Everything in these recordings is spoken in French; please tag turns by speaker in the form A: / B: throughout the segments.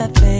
A: that place.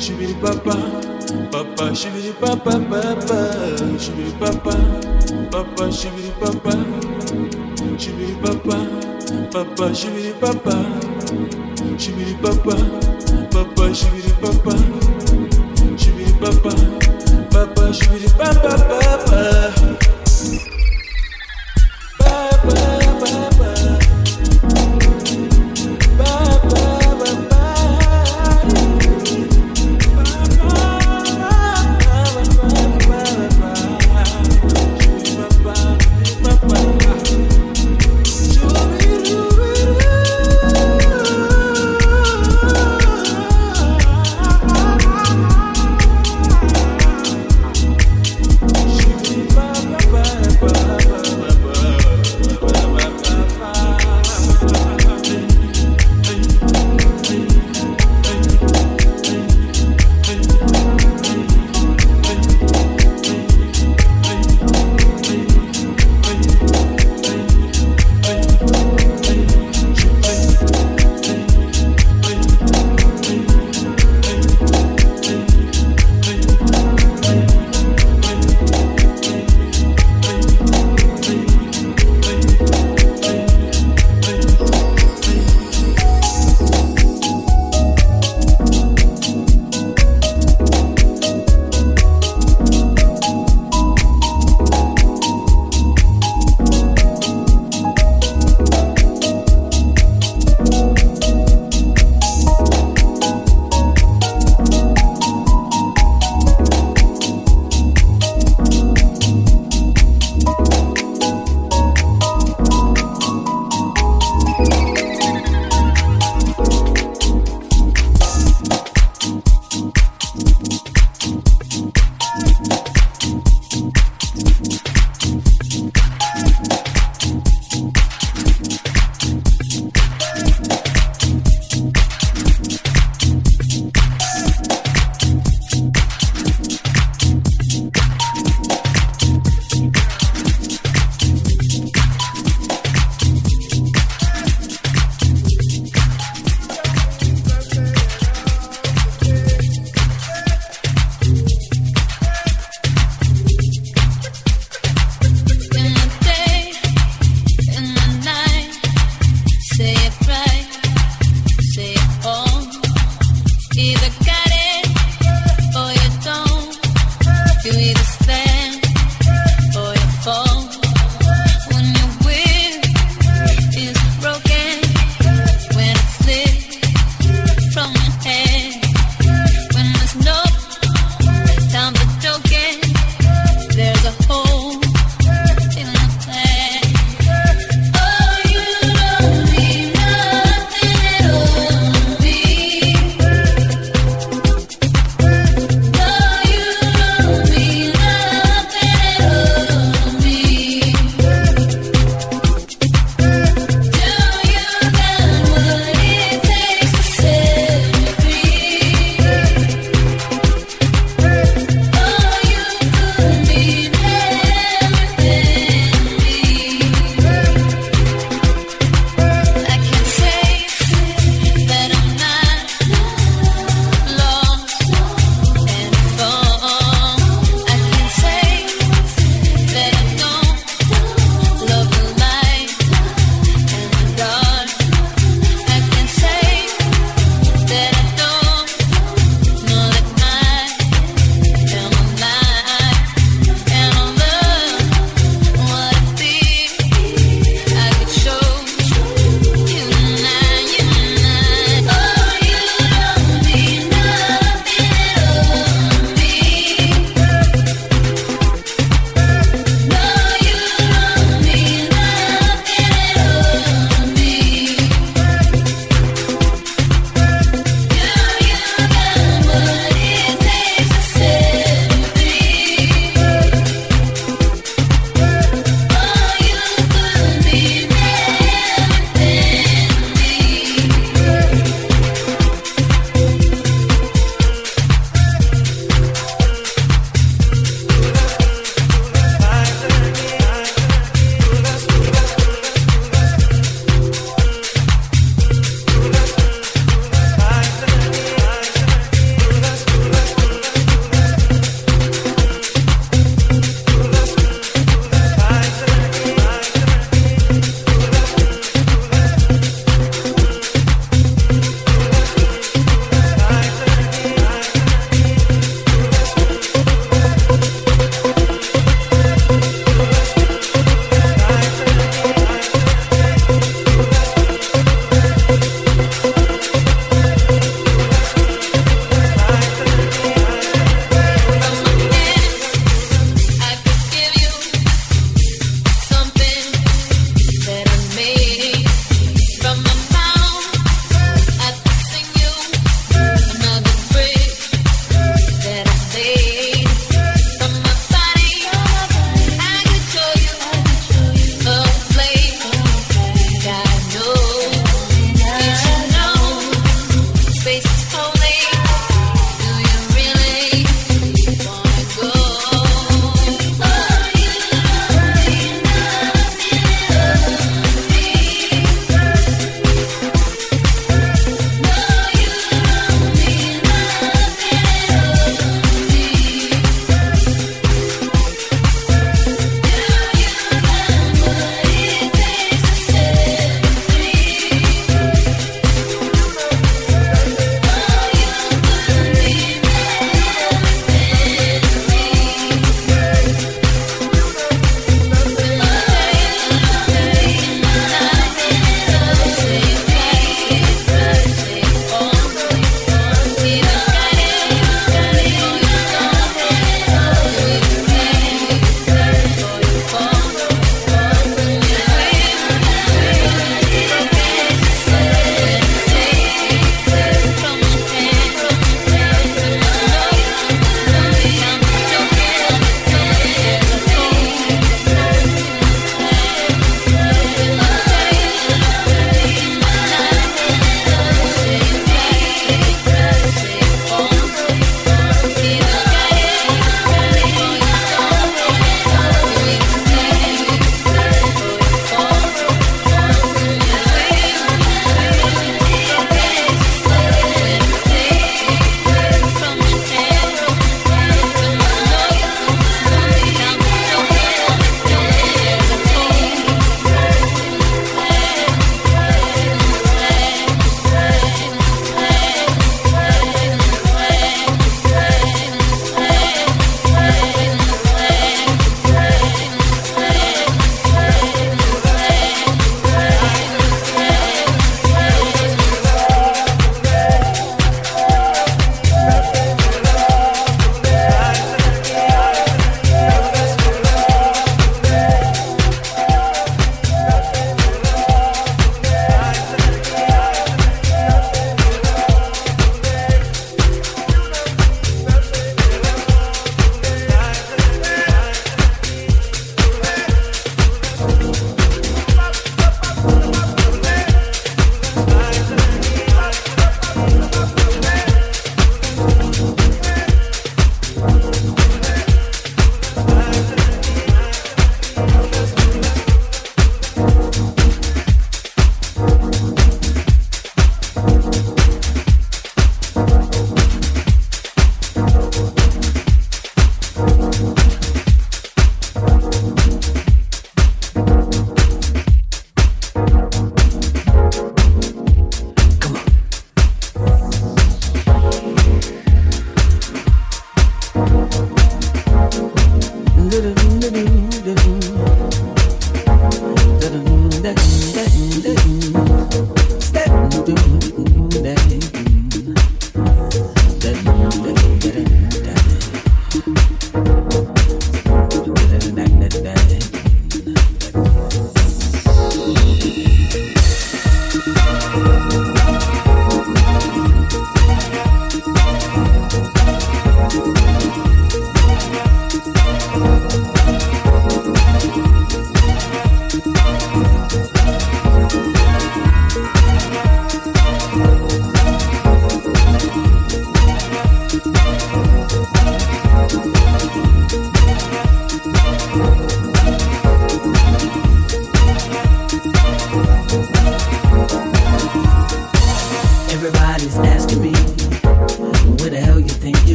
B: Chibiri papa, papa, chibiri papa, papa, chibiri papa, papa, chibiri papa, chibiri papa, papa, chibiri papa, chibiri papa, papa, chibiri papa, chibiri papa, papa, je papa, papa, papa.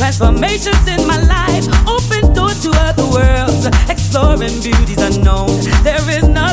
A: transformations in my life, open door to other worlds, exploring beauties unknown. There is none.